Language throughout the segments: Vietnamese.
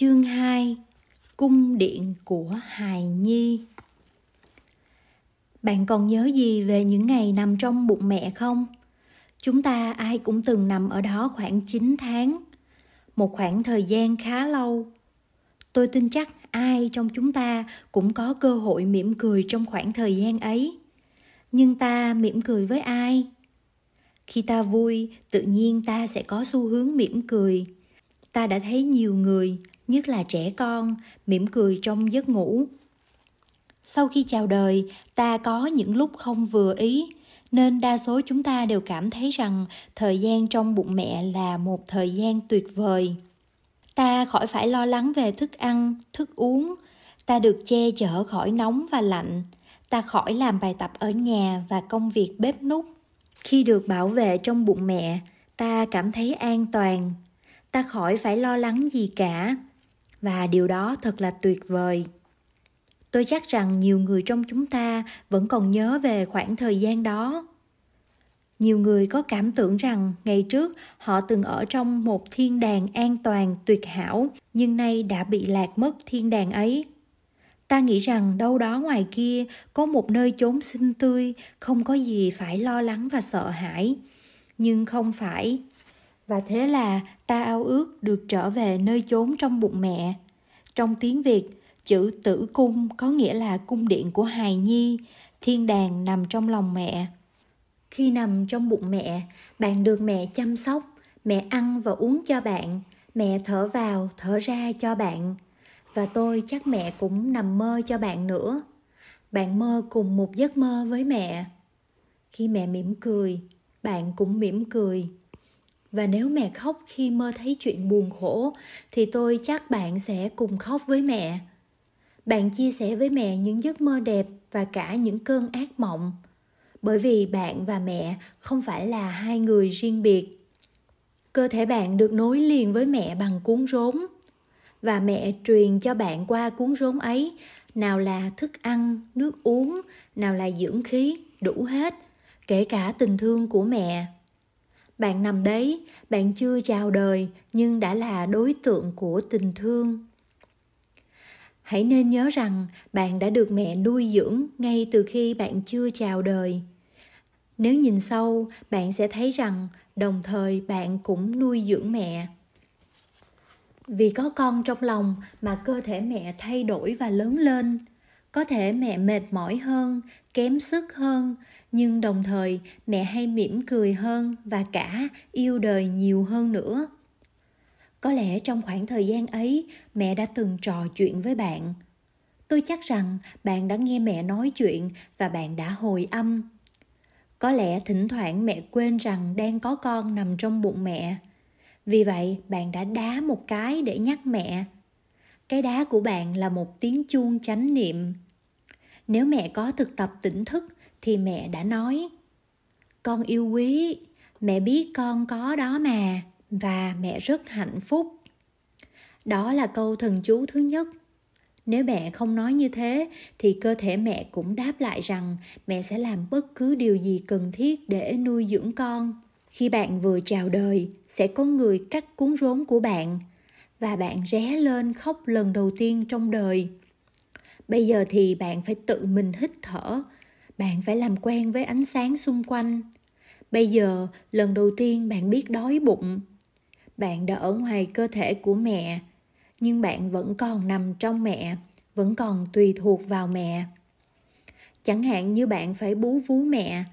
Chương 2 Cung điện của Hài Nhi Bạn còn nhớ gì về những ngày nằm trong bụng mẹ không? Chúng ta ai cũng từng nằm ở đó khoảng 9 tháng. Một khoảng thời gian khá lâu. Tôi tin chắc ai trong chúng ta cũng có cơ hội mỉm cười trong khoảng thời gian ấy. Nhưng ta mỉm cười với ai? Khi ta vui, tự nhiên ta sẽ có xu hướng mỉm cười. Ta đã thấy nhiều người nhất là trẻ con, mỉm cười trong giấc ngủ. Sau khi chào đời, ta có những lúc không vừa ý, nên đa số chúng ta đều cảm thấy rằng thời gian trong bụng mẹ là một thời gian tuyệt vời. Ta khỏi phải lo lắng về thức ăn, thức uống, ta được che chở khỏi nóng và lạnh, ta khỏi làm bài tập ở nhà và công việc bếp núc. Khi được bảo vệ trong bụng mẹ, ta cảm thấy an toàn, ta khỏi phải lo lắng gì cả và điều đó thật là tuyệt vời. Tôi chắc rằng nhiều người trong chúng ta vẫn còn nhớ về khoảng thời gian đó. Nhiều người có cảm tưởng rằng ngày trước họ từng ở trong một thiên đàng an toàn, tuyệt hảo, nhưng nay đã bị lạc mất thiên đàng ấy. Ta nghĩ rằng đâu đó ngoài kia có một nơi chốn xinh tươi, không có gì phải lo lắng và sợ hãi. Nhưng không phải và thế là ta ao ước được trở về nơi chốn trong bụng mẹ. Trong tiếng Việt, chữ tử cung có nghĩa là cung điện của hài nhi, thiên đàng nằm trong lòng mẹ. Khi nằm trong bụng mẹ, bạn được mẹ chăm sóc, mẹ ăn và uống cho bạn, mẹ thở vào, thở ra cho bạn. Và tôi chắc mẹ cũng nằm mơ cho bạn nữa. Bạn mơ cùng một giấc mơ với mẹ. Khi mẹ mỉm cười, bạn cũng mỉm cười và nếu mẹ khóc khi mơ thấy chuyện buồn khổ, thì tôi chắc bạn sẽ cùng khóc với mẹ. Bạn chia sẻ với mẹ những giấc mơ đẹp và cả những cơn ác mộng. Bởi vì bạn và mẹ không phải là hai người riêng biệt. Cơ thể bạn được nối liền với mẹ bằng cuốn rốn. Và mẹ truyền cho bạn qua cuốn rốn ấy, nào là thức ăn, nước uống, nào là dưỡng khí, đủ hết, kể cả tình thương của mẹ bạn nằm đấy, bạn chưa chào đời, nhưng đã là đối tượng của tình thương. Hãy nên nhớ rằng bạn đã được mẹ nuôi dưỡng ngay từ khi bạn chưa chào đời. Nếu nhìn sâu bạn sẽ thấy rằng đồng thời bạn cũng nuôi dưỡng mẹ. Vì có con trong lòng mà cơ thể mẹ thay đổi và lớn lên, có thể mẹ mệt mỏi hơn, kém sức hơn nhưng đồng thời, mẹ hay mỉm cười hơn và cả yêu đời nhiều hơn nữa. Có lẽ trong khoảng thời gian ấy, mẹ đã từng trò chuyện với bạn. Tôi chắc rằng bạn đã nghe mẹ nói chuyện và bạn đã hồi âm. Có lẽ thỉnh thoảng mẹ quên rằng đang có con nằm trong bụng mẹ. Vì vậy, bạn đã đá một cái để nhắc mẹ. Cái đá của bạn là một tiếng chuông chánh niệm. Nếu mẹ có thực tập tỉnh thức thì mẹ đã nói, con yêu quý, mẹ biết con có đó mà, và mẹ rất hạnh phúc. Đó là câu thần chú thứ nhất. Nếu mẹ không nói như thế, thì cơ thể mẹ cũng đáp lại rằng mẹ sẽ làm bất cứ điều gì cần thiết để nuôi dưỡng con. Khi bạn vừa chào đời, sẽ có người cắt cuốn rốn của bạn, và bạn ré lên khóc lần đầu tiên trong đời. Bây giờ thì bạn phải tự mình hít thở bạn phải làm quen với ánh sáng xung quanh. Bây giờ, lần đầu tiên bạn biết đói bụng. Bạn đã ở ngoài cơ thể của mẹ, nhưng bạn vẫn còn nằm trong mẹ, vẫn còn tùy thuộc vào mẹ. Chẳng hạn như bạn phải bú vú mẹ,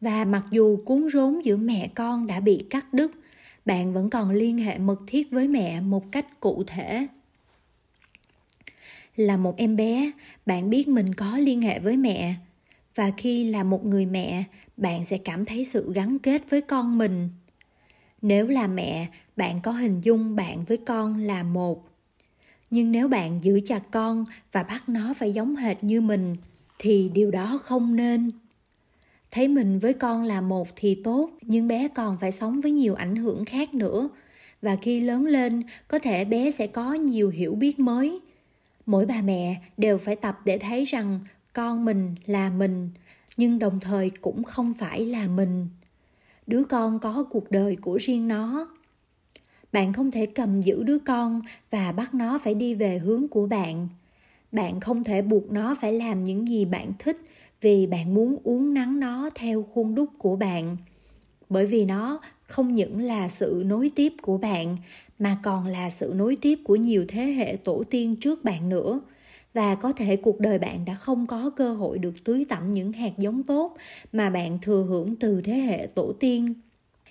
và mặc dù cuốn rốn giữa mẹ con đã bị cắt đứt, bạn vẫn còn liên hệ mật thiết với mẹ một cách cụ thể. Là một em bé, bạn biết mình có liên hệ với mẹ và khi là một người mẹ, bạn sẽ cảm thấy sự gắn kết với con mình. Nếu là mẹ, bạn có hình dung bạn với con là một. Nhưng nếu bạn giữ chặt con và bắt nó phải giống hệt như mình, thì điều đó không nên. Thấy mình với con là một thì tốt, nhưng bé còn phải sống với nhiều ảnh hưởng khác nữa. Và khi lớn lên, có thể bé sẽ có nhiều hiểu biết mới. Mỗi bà mẹ đều phải tập để thấy rằng con mình là mình, nhưng đồng thời cũng không phải là mình. Đứa con có cuộc đời của riêng nó. Bạn không thể cầm giữ đứa con và bắt nó phải đi về hướng của bạn. Bạn không thể buộc nó phải làm những gì bạn thích vì bạn muốn uống nắng nó theo khuôn đúc của bạn. Bởi vì nó không những là sự nối tiếp của bạn, mà còn là sự nối tiếp của nhiều thế hệ tổ tiên trước bạn nữa và có thể cuộc đời bạn đã không có cơ hội được tưới tẩm những hạt giống tốt mà bạn thừa hưởng từ thế hệ tổ tiên.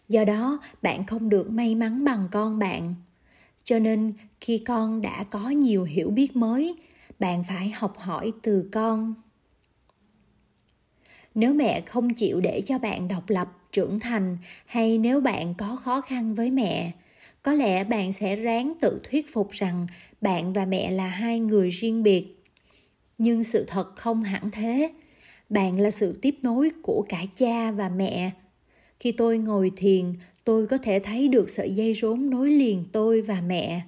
Do đó, bạn không được may mắn bằng con bạn. Cho nên, khi con đã có nhiều hiểu biết mới, bạn phải học hỏi từ con. Nếu mẹ không chịu để cho bạn độc lập, trưởng thành, hay nếu bạn có khó khăn với mẹ có lẽ bạn sẽ ráng tự thuyết phục rằng bạn và mẹ là hai người riêng biệt. Nhưng sự thật không hẳn thế. Bạn là sự tiếp nối của cả cha và mẹ. Khi tôi ngồi thiền, tôi có thể thấy được sợi dây rốn nối liền tôi và mẹ.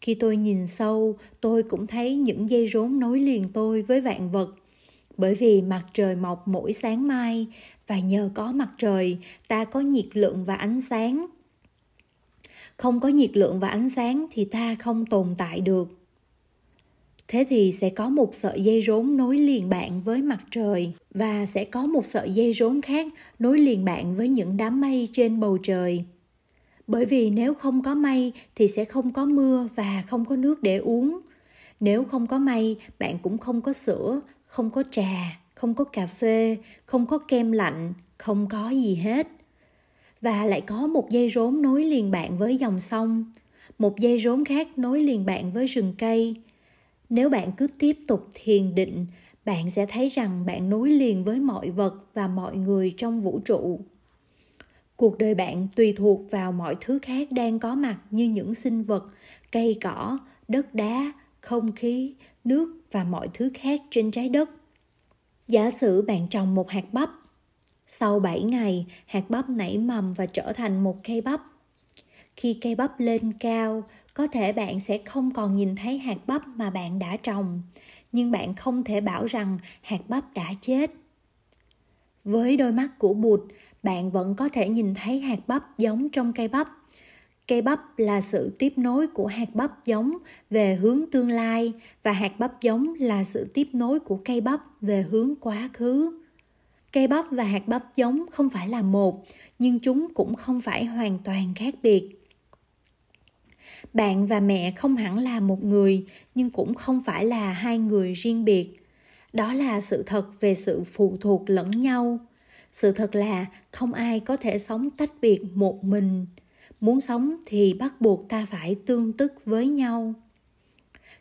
Khi tôi nhìn sâu, tôi cũng thấy những dây rốn nối liền tôi với vạn vật. Bởi vì mặt trời mọc mỗi sáng mai, và nhờ có mặt trời, ta có nhiệt lượng và ánh sáng không có nhiệt lượng và ánh sáng thì ta không tồn tại được. Thế thì sẽ có một sợi dây rốn nối liền bạn với mặt trời và sẽ có một sợi dây rốn khác nối liền bạn với những đám mây trên bầu trời. Bởi vì nếu không có mây thì sẽ không có mưa và không có nước để uống. Nếu không có mây, bạn cũng không có sữa, không có trà, không có cà phê, không có kem lạnh, không có gì hết và lại có một dây rốn nối liền bạn với dòng sông. Một dây rốn khác nối liền bạn với rừng cây. Nếu bạn cứ tiếp tục thiền định, bạn sẽ thấy rằng bạn nối liền với mọi vật và mọi người trong vũ trụ. Cuộc đời bạn tùy thuộc vào mọi thứ khác đang có mặt như những sinh vật, cây cỏ, đất đá, không khí, nước và mọi thứ khác trên trái đất. Giả sử bạn trồng một hạt bắp sau 7 ngày, hạt bắp nảy mầm và trở thành một cây bắp. Khi cây bắp lên cao, có thể bạn sẽ không còn nhìn thấy hạt bắp mà bạn đã trồng, nhưng bạn không thể bảo rằng hạt bắp đã chết. Với đôi mắt của bụt, bạn vẫn có thể nhìn thấy hạt bắp giống trong cây bắp. Cây bắp là sự tiếp nối của hạt bắp giống về hướng tương lai và hạt bắp giống là sự tiếp nối của cây bắp về hướng quá khứ cây bắp và hạt bắp giống không phải là một, nhưng chúng cũng không phải hoàn toàn khác biệt. Bạn và mẹ không hẳn là một người, nhưng cũng không phải là hai người riêng biệt. Đó là sự thật về sự phụ thuộc lẫn nhau. Sự thật là không ai có thể sống tách biệt một mình. Muốn sống thì bắt buộc ta phải tương tức với nhau.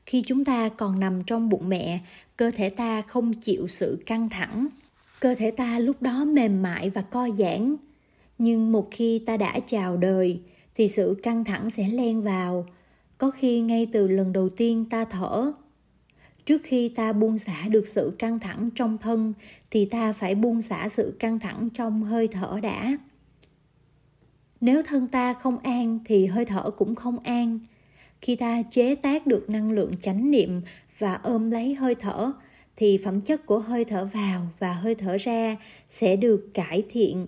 Khi chúng ta còn nằm trong bụng mẹ, cơ thể ta không chịu sự căng thẳng cơ thể ta lúc đó mềm mại và co giãn. Nhưng một khi ta đã chào đời, thì sự căng thẳng sẽ len vào. Có khi ngay từ lần đầu tiên ta thở. Trước khi ta buông xả được sự căng thẳng trong thân, thì ta phải buông xả sự căng thẳng trong hơi thở đã. Nếu thân ta không an, thì hơi thở cũng không an. Khi ta chế tác được năng lượng chánh niệm và ôm lấy hơi thở thì phẩm chất của hơi thở vào và hơi thở ra sẽ được cải thiện.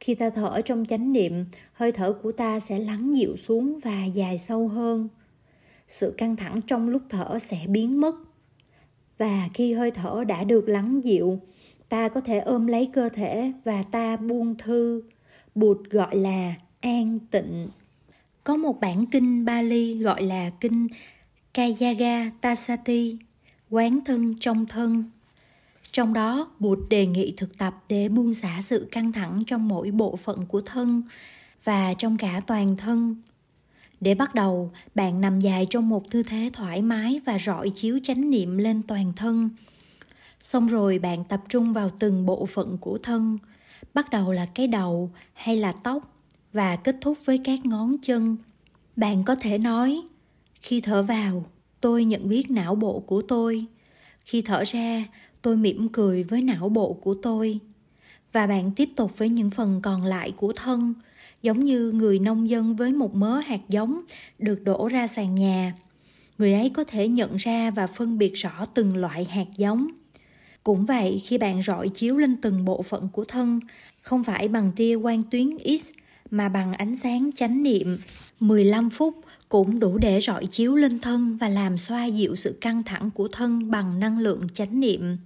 Khi ta thở trong chánh niệm, hơi thở của ta sẽ lắng dịu xuống và dài sâu hơn. Sự căng thẳng trong lúc thở sẽ biến mất. Và khi hơi thở đã được lắng dịu, ta có thể ôm lấy cơ thể và ta buông thư. Bụt gọi là an tịnh. Có một bản kinh Bali gọi là kinh Kayaga Tasati quán thân trong thân. Trong đó, bụt đề nghị thực tập để buông xả sự căng thẳng trong mỗi bộ phận của thân và trong cả toàn thân. Để bắt đầu, bạn nằm dài trong một tư thế thoải mái và rọi chiếu chánh niệm lên toàn thân. Xong rồi, bạn tập trung vào từng bộ phận của thân, bắt đầu là cái đầu hay là tóc và kết thúc với các ngón chân. Bạn có thể nói, khi thở vào tôi nhận biết não bộ của tôi. Khi thở ra, tôi mỉm cười với não bộ của tôi. Và bạn tiếp tục với những phần còn lại của thân, giống như người nông dân với một mớ hạt giống được đổ ra sàn nhà. Người ấy có thể nhận ra và phân biệt rõ từng loại hạt giống. Cũng vậy, khi bạn rọi chiếu lên từng bộ phận của thân, không phải bằng tia quang tuyến x, mà bằng ánh sáng chánh niệm 15 phút cũng đủ để rọi chiếu lên thân và làm xoa dịu sự căng thẳng của thân bằng năng lượng chánh niệm.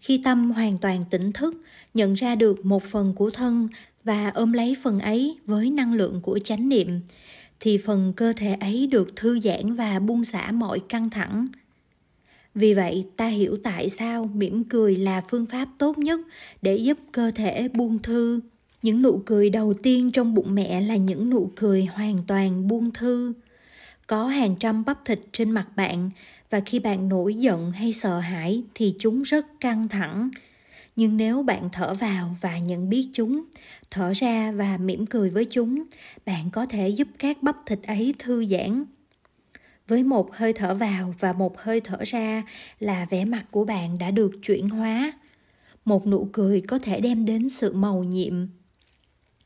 Khi tâm hoàn toàn tỉnh thức, nhận ra được một phần của thân và ôm lấy phần ấy với năng lượng của chánh niệm, thì phần cơ thể ấy được thư giãn và buông xả mọi căng thẳng. Vì vậy, ta hiểu tại sao mỉm cười là phương pháp tốt nhất để giúp cơ thể buông thư những nụ cười đầu tiên trong bụng mẹ là những nụ cười hoàn toàn buông thư. Có hàng trăm bắp thịt trên mặt bạn, và khi bạn nổi giận hay sợ hãi thì chúng rất căng thẳng. Nhưng nếu bạn thở vào và nhận biết chúng, thở ra và mỉm cười với chúng, bạn có thể giúp các bắp thịt ấy thư giãn. Với một hơi thở vào và một hơi thở ra là vẻ mặt của bạn đã được chuyển hóa. Một nụ cười có thể đem đến sự màu nhiệm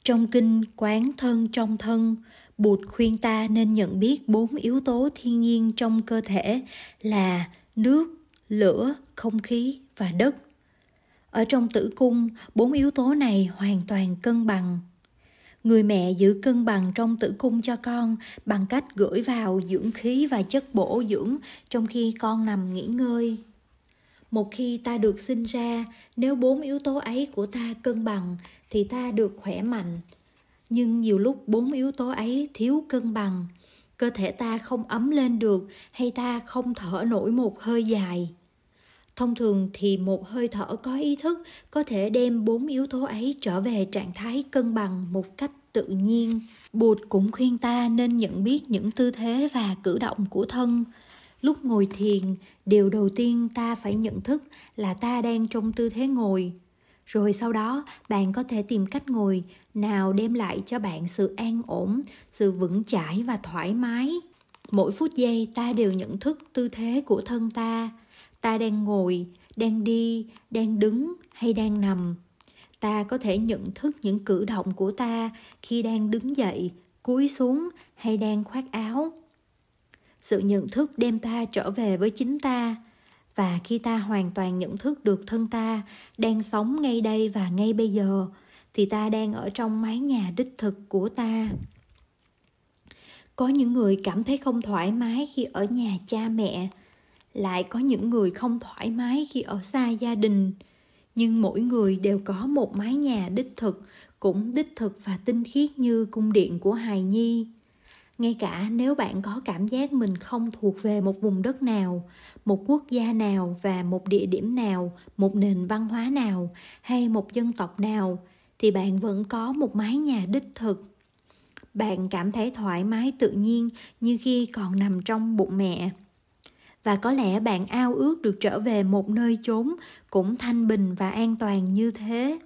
trong kinh quán thân trong thân, Bụt khuyên ta nên nhận biết bốn yếu tố thiên nhiên trong cơ thể là nước, lửa, không khí và đất. Ở trong tử cung, bốn yếu tố này hoàn toàn cân bằng. Người mẹ giữ cân bằng trong tử cung cho con bằng cách gửi vào dưỡng khí và chất bổ dưỡng trong khi con nằm nghỉ ngơi một khi ta được sinh ra, nếu bốn yếu tố ấy của ta cân bằng thì ta được khỏe mạnh. Nhưng nhiều lúc bốn yếu tố ấy thiếu cân bằng, cơ thể ta không ấm lên được hay ta không thở nổi một hơi dài. Thông thường thì một hơi thở có ý thức có thể đem bốn yếu tố ấy trở về trạng thái cân bằng một cách tự nhiên. Bụt cũng khuyên ta nên nhận biết những tư thế và cử động của thân lúc ngồi thiền, điều đầu tiên ta phải nhận thức là ta đang trong tư thế ngồi. Rồi sau đó, bạn có thể tìm cách ngồi, nào đem lại cho bạn sự an ổn, sự vững chãi và thoải mái. Mỗi phút giây, ta đều nhận thức tư thế của thân ta. Ta đang ngồi, đang đi, đang đứng hay đang nằm. Ta có thể nhận thức những cử động của ta khi đang đứng dậy, cúi xuống hay đang khoác áo sự nhận thức đem ta trở về với chính ta. Và khi ta hoàn toàn nhận thức được thân ta đang sống ngay đây và ngay bây giờ, thì ta đang ở trong mái nhà đích thực của ta. Có những người cảm thấy không thoải mái khi ở nhà cha mẹ. Lại có những người không thoải mái khi ở xa gia đình. Nhưng mỗi người đều có một mái nhà đích thực, cũng đích thực và tinh khiết như cung điện của hài nhi ngay cả nếu bạn có cảm giác mình không thuộc về một vùng đất nào, một quốc gia nào và một địa điểm nào, một nền văn hóa nào hay một dân tộc nào, thì bạn vẫn có một mái nhà đích thực. Bạn cảm thấy thoải mái tự nhiên như khi còn nằm trong bụng mẹ. Và có lẽ bạn ao ước được trở về một nơi chốn cũng thanh bình và an toàn như thế.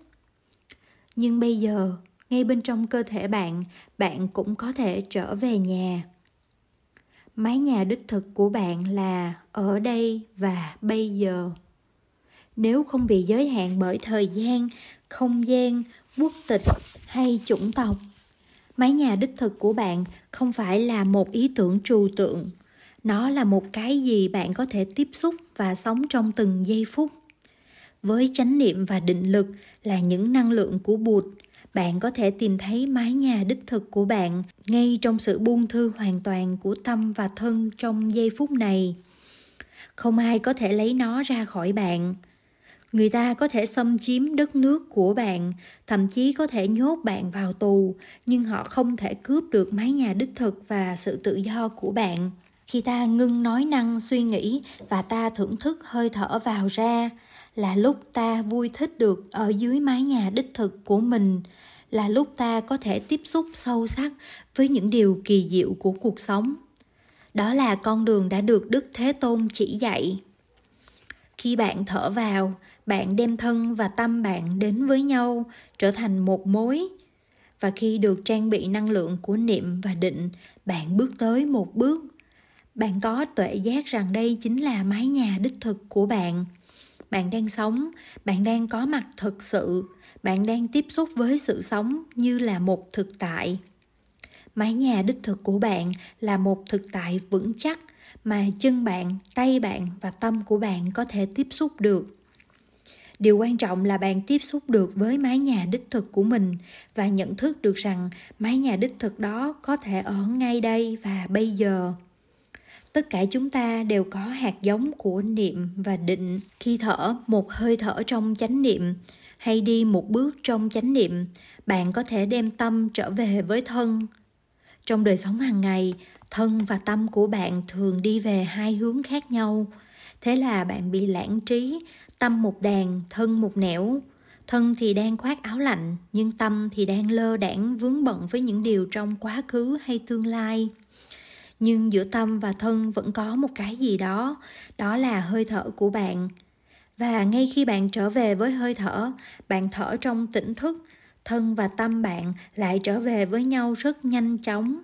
Nhưng bây giờ ngay bên trong cơ thể bạn bạn cũng có thể trở về nhà. Mái nhà đích thực của bạn là ở đây và bây giờ. Nếu không bị giới hạn bởi thời gian, không gian, quốc tịch hay chủng tộc, mái nhà đích thực của bạn không phải là một ý tưởng trừu tượng. Nó là một cái gì bạn có thể tiếp xúc và sống trong từng giây phút. Với chánh niệm và định lực là những năng lượng của bụt bạn có thể tìm thấy mái nhà đích thực của bạn ngay trong sự buông thư hoàn toàn của tâm và thân trong giây phút này. Không ai có thể lấy nó ra khỏi bạn. Người ta có thể xâm chiếm đất nước của bạn, thậm chí có thể nhốt bạn vào tù, nhưng họ không thể cướp được mái nhà đích thực và sự tự do của bạn. Khi ta ngưng nói năng suy nghĩ và ta thưởng thức hơi thở vào ra là lúc ta vui thích được ở dưới mái nhà đích thực của mình, là lúc ta có thể tiếp xúc sâu sắc với những điều kỳ diệu của cuộc sống. Đó là con đường đã được đức thế tôn chỉ dạy. Khi bạn thở vào, bạn đem thân và tâm bạn đến với nhau, trở thành một mối. Và khi được trang bị năng lượng của niệm và định, bạn bước tới một bước. Bạn có tuệ giác rằng đây chính là mái nhà đích thực của bạn bạn đang sống, bạn đang có mặt thực sự, bạn đang tiếp xúc với sự sống như là một thực tại. Mái nhà đích thực của bạn là một thực tại vững chắc mà chân bạn, tay bạn và tâm của bạn có thể tiếp xúc được. Điều quan trọng là bạn tiếp xúc được với mái nhà đích thực của mình và nhận thức được rằng mái nhà đích thực đó có thể ở ngay đây và bây giờ tất cả chúng ta đều có hạt giống của niệm và định. Khi thở, một hơi thở trong chánh niệm, hay đi một bước trong chánh niệm, bạn có thể đem tâm trở về với thân. Trong đời sống hàng ngày, thân và tâm của bạn thường đi về hai hướng khác nhau. Thế là bạn bị lãng trí, tâm một đàn, thân một nẻo. Thân thì đang khoác áo lạnh, nhưng tâm thì đang lơ đãng vướng bận với những điều trong quá khứ hay tương lai nhưng giữa tâm và thân vẫn có một cái gì đó. Đó là hơi thở của bạn. Và ngay khi bạn trở về với hơi thở, bạn thở trong tỉnh thức, thân và tâm bạn lại trở về với nhau rất nhanh chóng.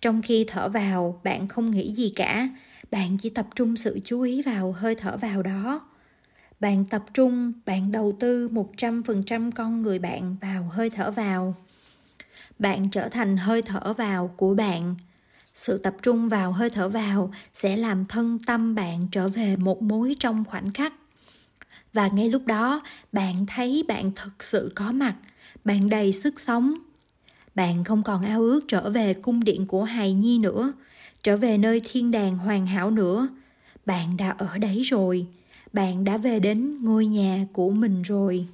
Trong khi thở vào, bạn không nghĩ gì cả. Bạn chỉ tập trung sự chú ý vào hơi thở vào đó. Bạn tập trung, bạn đầu tư 100% con người bạn vào hơi thở vào. Bạn trở thành hơi thở vào của bạn sự tập trung vào hơi thở vào sẽ làm thân tâm bạn trở về một mối trong khoảnh khắc. Và ngay lúc đó, bạn thấy bạn thực sự có mặt, bạn đầy sức sống. Bạn không còn ao ước trở về cung điện của hài nhi nữa, trở về nơi thiên đàng hoàn hảo nữa. Bạn đã ở đấy rồi, bạn đã về đến ngôi nhà của mình rồi.